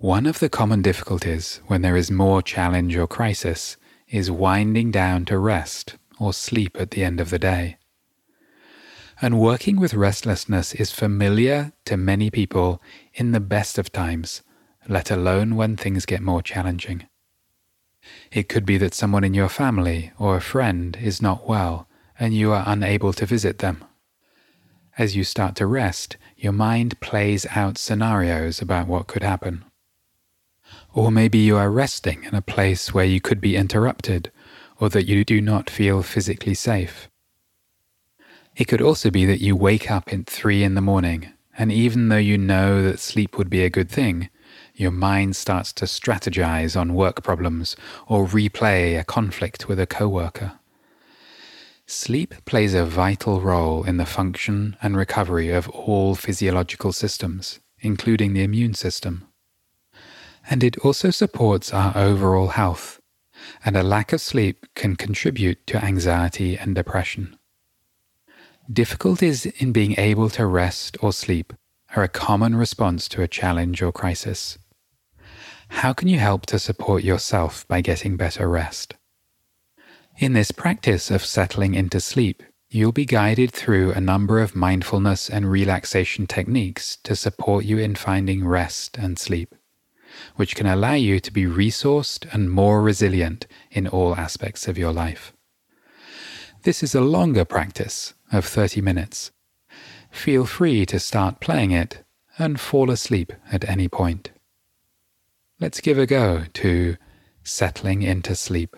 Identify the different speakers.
Speaker 1: One of the common difficulties when there is more challenge or crisis is winding down to rest or sleep at the end of the day. And working with restlessness is familiar to many people in the best of times, let alone when things get more challenging. It could be that someone in your family or a friend is not well and you are unable to visit them. As you start to rest, your mind plays out scenarios about what could happen. Or maybe you are resting in a place where you could be interrupted or that you do not feel physically safe. It could also be that you wake up at three in the morning, and even though you know that sleep would be a good thing, your mind starts to strategize on work problems or replay a conflict with a coworker. Sleep plays a vital role in the function and recovery of all physiological systems, including the immune system. And it also supports our overall health, and a lack of sleep can contribute to anxiety and depression. Difficulties in being able to rest or sleep are a common response to a challenge or crisis. How can you help to support yourself by getting better rest? In this practice of settling into sleep, you'll be guided through a number of mindfulness and relaxation techniques to support you in finding rest and sleep, which can allow you to be resourced and more resilient in all aspects of your life. This is a longer practice of 30 minutes. Feel free to start playing it and fall asleep at any point. Let's give a go to settling into sleep.